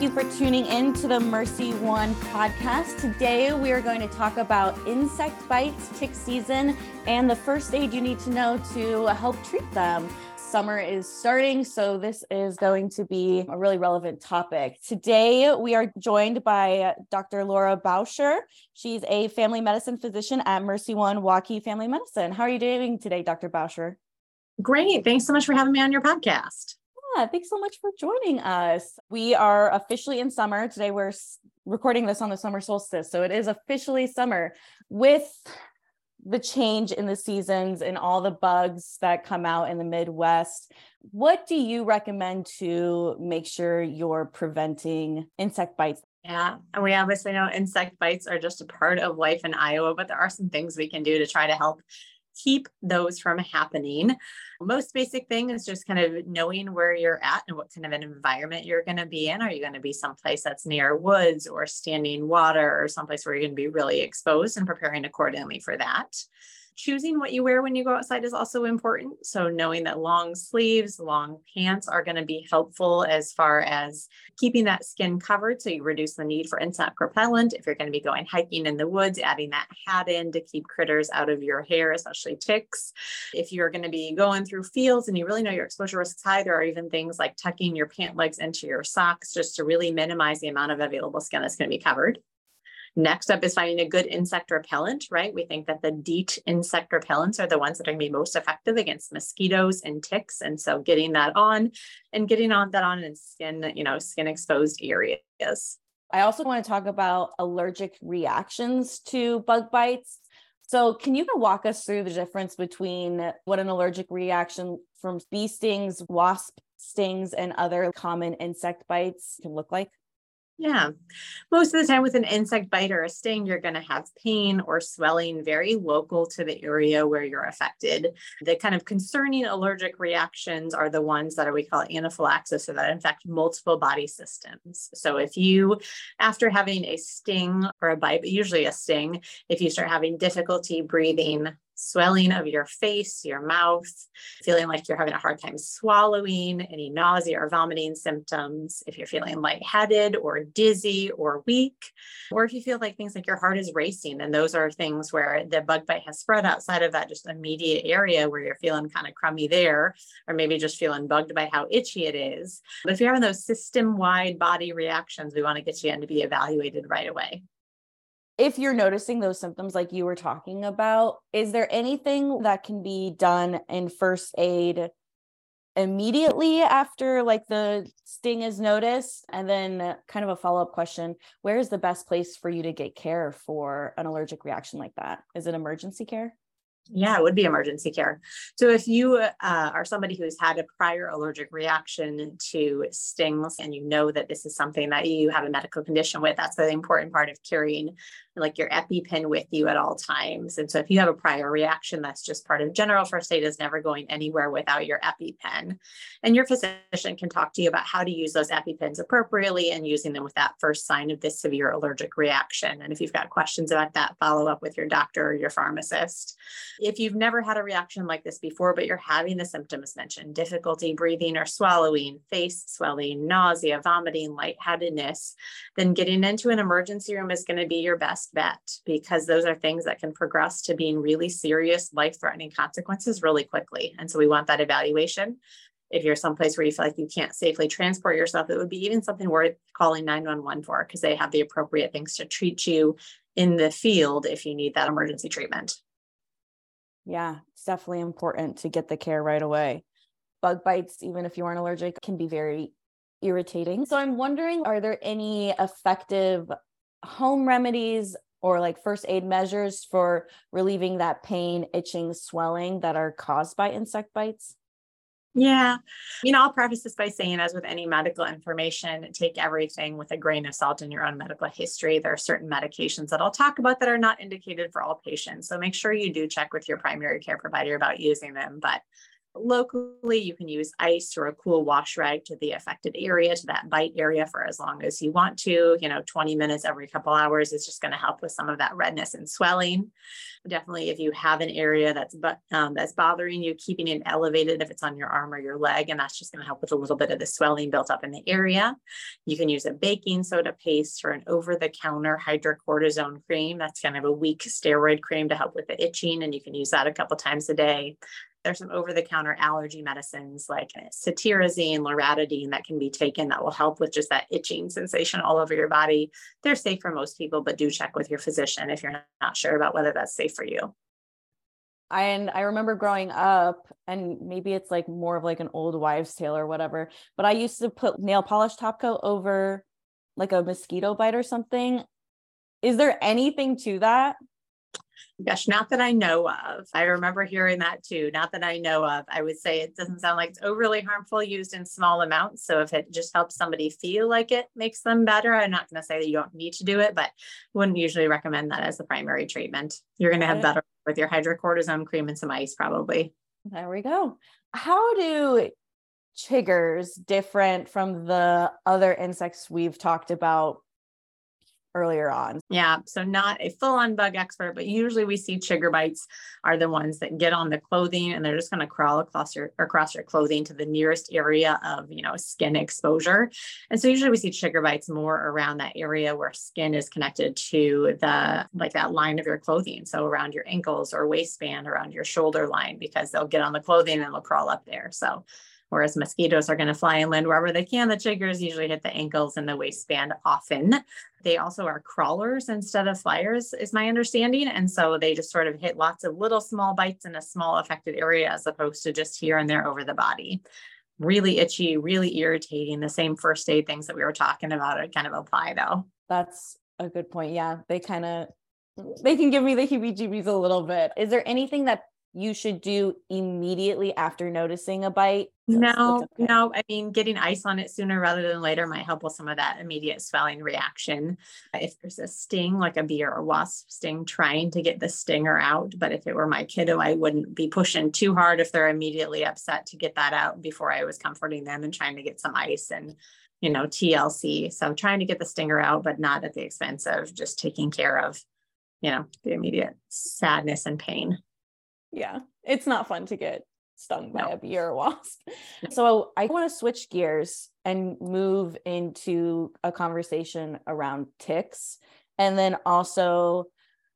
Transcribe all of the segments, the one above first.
Thank you for tuning in to the MercyOne podcast. Today, we are going to talk about insect bites, tick season, and the first aid you need to know to help treat them. Summer is starting, so this is going to be a really relevant topic. Today, we are joined by Dr. Laura Bowshier. She's a family medicine physician at MercyOne Waukee Family Medicine. How are you doing today, Dr. Bowshier? Great. Thanks so much for having me on your podcast. Yeah, thanks so much for joining us. We are officially in summer. Today we're recording this on the summer solstice. So it is officially summer with the change in the seasons and all the bugs that come out in the Midwest. What do you recommend to make sure you're preventing insect bites? Yeah, and we obviously know insect bites are just a part of life in Iowa, but there are some things we can do to try to help keep those from happening. Most basic thing is just kind of knowing where you're at and what kind of an environment you're going to be in. Are you going to be someplace that's near woods or standing water or someplace where you're going to be really exposed and preparing accordingly for that? Choosing what you wear when you go outside is also important. So, knowing that long sleeves, long pants are going to be helpful as far as keeping that skin covered. So, you reduce the need for insect repellent. If you're going to be going hiking in the woods, adding that hat in to keep critters out of your hair, especially ticks. If you're going to be going through fields and you really know your exposure risk is high, there are even things like tucking your pant legs into your socks just to really minimize the amount of available skin that's going to be covered. Next up is finding a good insect repellent, right? We think that the DEET insect repellents are the ones that are going to be most effective against mosquitoes and ticks. And so getting that on and getting on that on in skin, you know, skin exposed areas. I also want to talk about allergic reactions to bug bites. So, can you walk us through the difference between what an allergic reaction from bee stings, wasp stings, and other common insect bites can look like? Yeah. Most of the time with an insect bite or a sting, you're going to have pain or swelling very local to the area where you're affected. The kind of concerning allergic reactions are the ones that are, we call anaphylaxis so that infect multiple body systems. So if you, after having a sting or a bite, but usually a sting, if you start having difficulty breathing, swelling of your face, your mouth, feeling like you're having a hard time swallowing, any nausea or vomiting symptoms, if you're feeling lightheaded or dizzy or weak, or if you feel like things like your heart is racing. And those are things where the bug bite has spread outside of that just immediate area where you're feeling kind of crummy there, or maybe just feeling bugged by how itchy it is. But if you're having those system wide body reactions, we want to get you in to be evaluated right away if you're noticing those symptoms like you were talking about, is there anything that can be done in first aid immediately after like the sting is noticed? And then kind of a follow-up question, where is the best place for you to get care for an allergic reaction like that? Is it emergency care? Yeah, it would be emergency care. So if you uh, are somebody who's had a prior allergic reaction to stings and you know that this is something that you have a medical condition with, that's the important part of carrying like your EpiPen with you at all times. And so if you have a prior reaction, that's just part of general first aid is never going anywhere without your EpiPen. And your physician can talk to you about how to use those EpiPens appropriately and using them with that first sign of this severe allergic reaction. And if you've got questions about that, follow up with your doctor or your pharmacist. If you've never had a reaction like this before, but you're having the symptoms mentioned, difficulty breathing or swallowing, face swelling, nausea, vomiting, lightheadedness, then getting into an emergency room is going to be your best best because those are things that can progress to being really serious life threatening consequences really quickly. And so we want that evaluation. If you're someplace where you feel like you can't safely transport yourself, it would be even something worth calling 911 for because they have the appropriate things to treat you in the field if you need that emergency treatment. Yeah, it's definitely important to get the care right away. Bug bites, even if you aren't allergic, can be very irritating. So I'm wondering are there any effective home remedies or like first aid measures for relieving that pain, itching, swelling that are caused by insect bites? Yeah. You know, I'll preface this by saying, as with any medical information, take everything with a grain of salt in your own medical history. There are certain medications that I'll talk about that are not indicated for all patients. So make sure you do check with your primary care provider about using them. But locally you can use ice or a cool wash rag to the affected area to that bite area for as long as you want to. You know 20 minutes every couple hours is just going to help with some of that redness and swelling. Definitely if you have an area that's um, that's bothering you keeping it elevated if it's on your arm or your leg and that's just going to help with a little bit of the swelling built up in the area. You can use a baking soda paste or an over-the-counter hydrocortisone cream. That's kind of a weak steroid cream to help with the itching and you can use that a couple times a day there's some over-the-counter allergy medicines like cetirizine, loratadine that can be taken that will help with just that itching sensation all over your body. They're safe for most people, but do check with your physician if you're not sure about whether that's safe for you. And I remember growing up, and maybe it's like more of like an old wives' tale or whatever, but I used to put nail polish top coat over like a mosquito bite or something. Is there anything to that? Gosh, not that I know of. I remember hearing that too. Not that I know of. I would say it doesn't sound like it's overly harmful used in small amounts. So if it just helps somebody feel like it makes them better, I'm not going to say that you don't need to do it, but wouldn't usually recommend that as the primary treatment. You're going to have better with your hydrocortisone cream and some ice, probably. There we go. How do chiggers different from the other insects we've talked about earlier on. Yeah. So not a full on bug expert, but usually we see chigger bites are the ones that get on the clothing and they're just going to crawl across your across your clothing to the nearest area of, you know, skin exposure. And so usually we see chigger bites more around that area where skin is connected to the like that line of your clothing. So around your ankles or waistband, around your shoulder line, because they'll get on the clothing and they'll crawl up there. So whereas mosquitoes are going to fly and land wherever they can. The chiggers usually hit the ankles and the waistband often. They also are crawlers instead of flyers, is my understanding. And so they just sort of hit lots of little small bites in a small affected area as opposed to just here and there over the body. Really itchy, really irritating. The same first aid things that we were talking about kind of apply though. That's a good point. Yeah. They kind of they can give me the heebie jeebies a little bit. Is there anything that you should do immediately after noticing a bite? No, okay. no. I mean, getting ice on it sooner rather than later might help with some of that immediate swelling reaction. Uh, if there's a sting, like a bee or a wasp sting, trying to get the stinger out. But if it were my kiddo, I wouldn't be pushing too hard if they're immediately upset to get that out before I was comforting them and trying to get some ice and you know TLC. So trying to get the stinger out, but not at the expense of just taking care of, you know, the immediate sadness and pain yeah it's not fun to get stung by no. a bee or a wasp so i want to switch gears and move into a conversation around ticks and then also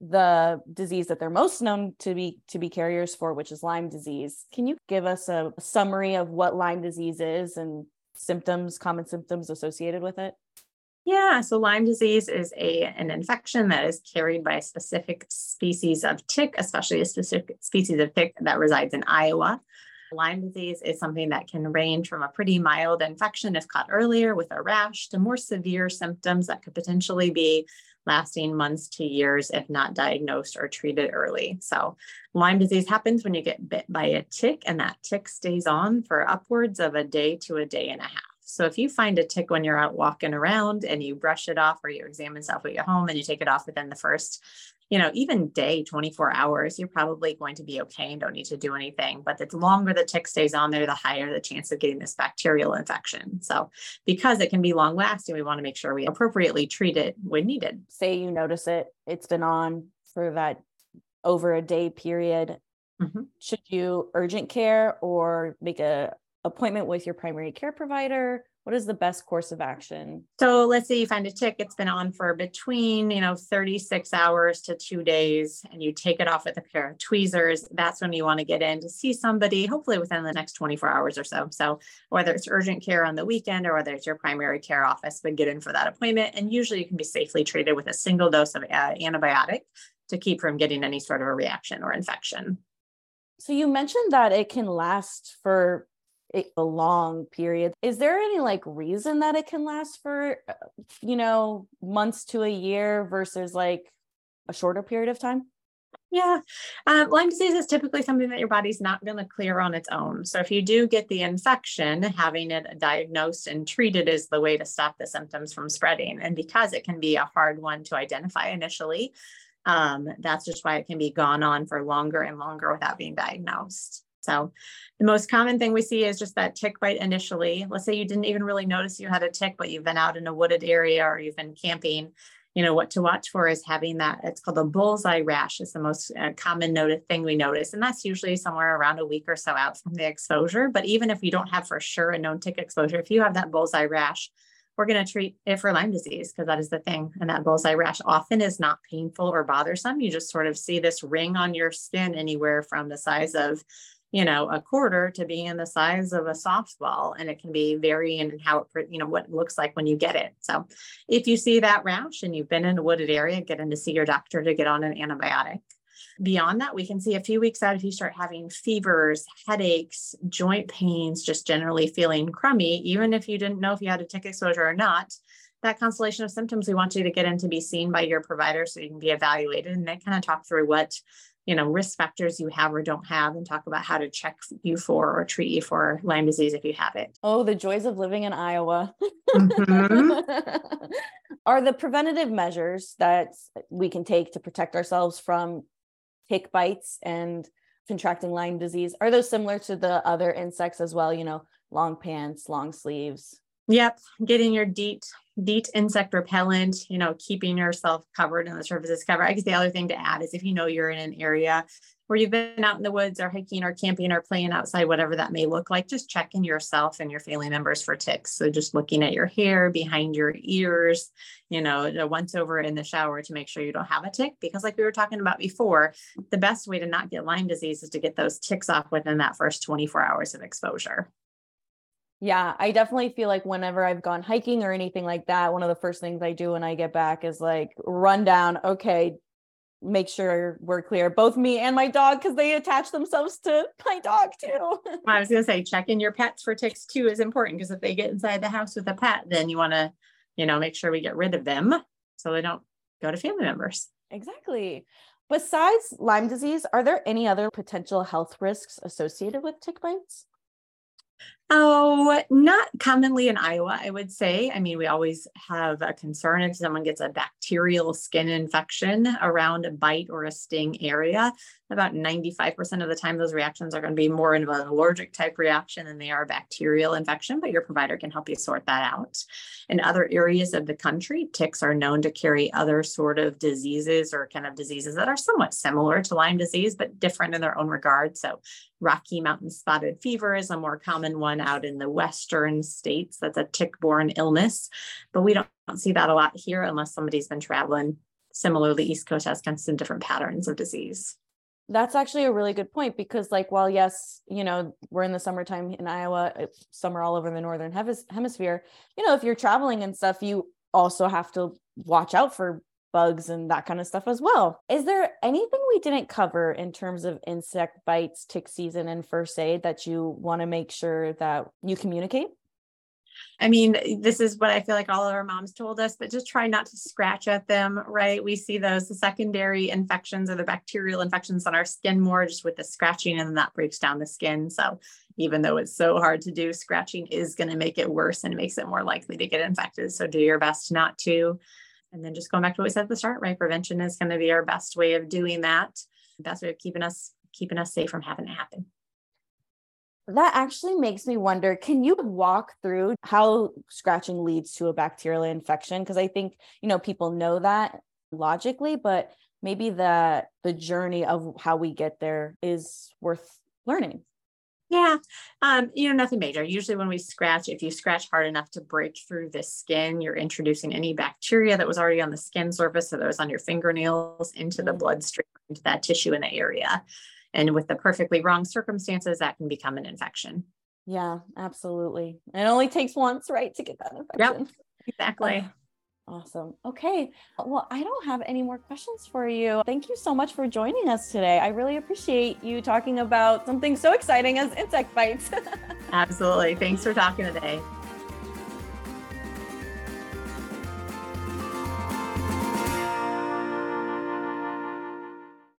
the disease that they're most known to be to be carriers for which is lyme disease. Can you give us a summary of what lyme disease is and symptoms common symptoms associated with it yeah, so Lyme disease is a an infection that is carried by a specific species of tick, especially a specific species of tick that resides in Iowa. Lyme disease is something that can range from a pretty mild infection if caught earlier with a rash to more severe symptoms that could potentially be lasting months to years if not diagnosed or treated early. So, Lyme disease happens when you get bit by a tick, and that tick stays on for upwards of a day to a day and a half. So if you find a tick when you're out walking around and you brush it off or you examine stuff at your home and you take it off within the first, you know, even day, 24 hours, you're probably going to be okay and don't need to do anything. But the longer the tick stays on there, the higher the chance of getting this bacterial infection. So because it can be long lasting, we want to make sure we appropriately treat it when needed. Say you notice it, it's been on for that over a day period. Mm-hmm. Should you urgent care or make a appointment with your primary care provider? What is the best course of action? So let's say you find a tick, it's been on for between, you know, 36 hours to two days, and you take it off with a pair of tweezers. That's when you want to get in to see somebody, hopefully within the next 24 hours or so. So whether it's urgent care on the weekend or whether it's your primary care office, but get in for that appointment. And usually you can be safely treated with a single dose of uh, antibiotic to keep from getting any sort of a reaction or infection. So you mentioned that it can last for a long period. Is there any like reason that it can last for, uh, you know, months to a year versus like a shorter period of time? Yeah. Um, Lyme disease is typically something that your body's not going to clear on its own. So, if you do get the infection, having it diagnosed and treated is the way to stop the symptoms from spreading. And because it can be a hard one to identify initially, um, that's just why it can be gone on for longer and longer without being diagnosed. So, the most common thing we see is just that tick bite initially. Let's say you didn't even really notice you had a tick, but you've been out in a wooded area or you've been camping. You know, what to watch for is having that, it's called a bullseye rash, is the most uh, common noted thing we notice. And that's usually somewhere around a week or so out from the exposure. But even if you don't have for sure a known tick exposure, if you have that bullseye rash, we're going to treat it for Lyme disease because that is the thing. And that bullseye rash often is not painful or bothersome. You just sort of see this ring on your skin anywhere from the size of, you know, a quarter to being the size of a softball. And it can be varying in how it, you know, what it looks like when you get it. So if you see that rash and you've been in a wooded area, get in to see your doctor to get on an antibiotic. Beyond that, we can see a few weeks out if you start having fevers, headaches, joint pains, just generally feeling crummy, even if you didn't know if you had a tick exposure or not. That constellation of symptoms, we want you to get in to be seen by your provider so you can be evaluated and they kind of talk through what you know risk factors you have or don't have and talk about how to check you for or treat you for lyme disease if you have it oh the joys of living in iowa mm-hmm. are the preventative measures that we can take to protect ourselves from tick bites and contracting Lyme disease. Are those similar to the other insects as well? You know, long pants, long sleeves. Yep, getting your DEET DEET insect repellent, you know, keeping yourself covered and the surfaces covered. I guess the other thing to add is if you know you're in an area where you've been out in the woods or hiking or camping or playing outside, whatever that may look like, just checking yourself and your family members for ticks. So just looking at your hair, behind your ears, you know, once over in the shower to make sure you don't have a tick. Because like we were talking about before, the best way to not get Lyme disease is to get those ticks off within that first 24 hours of exposure. Yeah, I definitely feel like whenever I've gone hiking or anything like that, one of the first things I do when I get back is like run down, okay, make sure we're clear, both me and my dog, because they attach themselves to my dog too. I was going to say, checking your pets for ticks too is important because if they get inside the house with a pet, then you want to, you know, make sure we get rid of them so they don't go to family members. Exactly. Besides Lyme disease, are there any other potential health risks associated with tick bites? Oh, not commonly in Iowa, I would say. I mean, we always have a concern if someone gets a bacterial skin infection around a bite or a sting area. About 95% of the time, those reactions are going to be more of an allergic type reaction than they are a bacterial infection, but your provider can help you sort that out. In other areas of the country, ticks are known to carry other sort of diseases or kind of diseases that are somewhat similar to Lyme disease, but different in their own regard. So, Rocky Mountain spotted fever is a more common one out in the western states. That's a tick-borne illness, but we don't, don't see that a lot here unless somebody's been traveling. Similarly, East Coast has kind of some different patterns of disease. That's actually a really good point because, like, while yes, you know, we're in the summertime in Iowa, summer all over the northern hemisphere. You know, if you're traveling and stuff, you also have to watch out for bugs and that kind of stuff as well. Is there anything we didn't cover in terms of insect bites, tick season, and first aid that you want to make sure that you communicate? I mean, this is what I feel like all of our moms told us, but just try not to scratch at them, right? We see those the secondary infections or the bacterial infections on our skin more just with the scratching, and then that breaks down the skin. So, even though it's so hard to do, scratching is going to make it worse and makes it more likely to get infected. So, do your best not to. And then just going back to what we said at the start, right? Prevention is going to be our best way of doing that. Best way of keeping us keeping us safe from having it happen. That actually makes me wonder can you walk through how scratching leads to a bacterial infection? Because I think, you know, people know that logically, but maybe the the journey of how we get there is worth learning. Yeah, um, you know, nothing major. Usually, when we scratch, if you scratch hard enough to break through the skin, you're introducing any bacteria that was already on the skin surface, so that was on your fingernails, into the mm. bloodstream, into that tissue in the area. And with the perfectly wrong circumstances, that can become an infection. Yeah, absolutely. It only takes once, right, to get that infection. Yep, exactly. Awesome. Okay. Well, I don't have any more questions for you. Thank you so much for joining us today. I really appreciate you talking about something so exciting as insect bites. Absolutely. Thanks for talking today.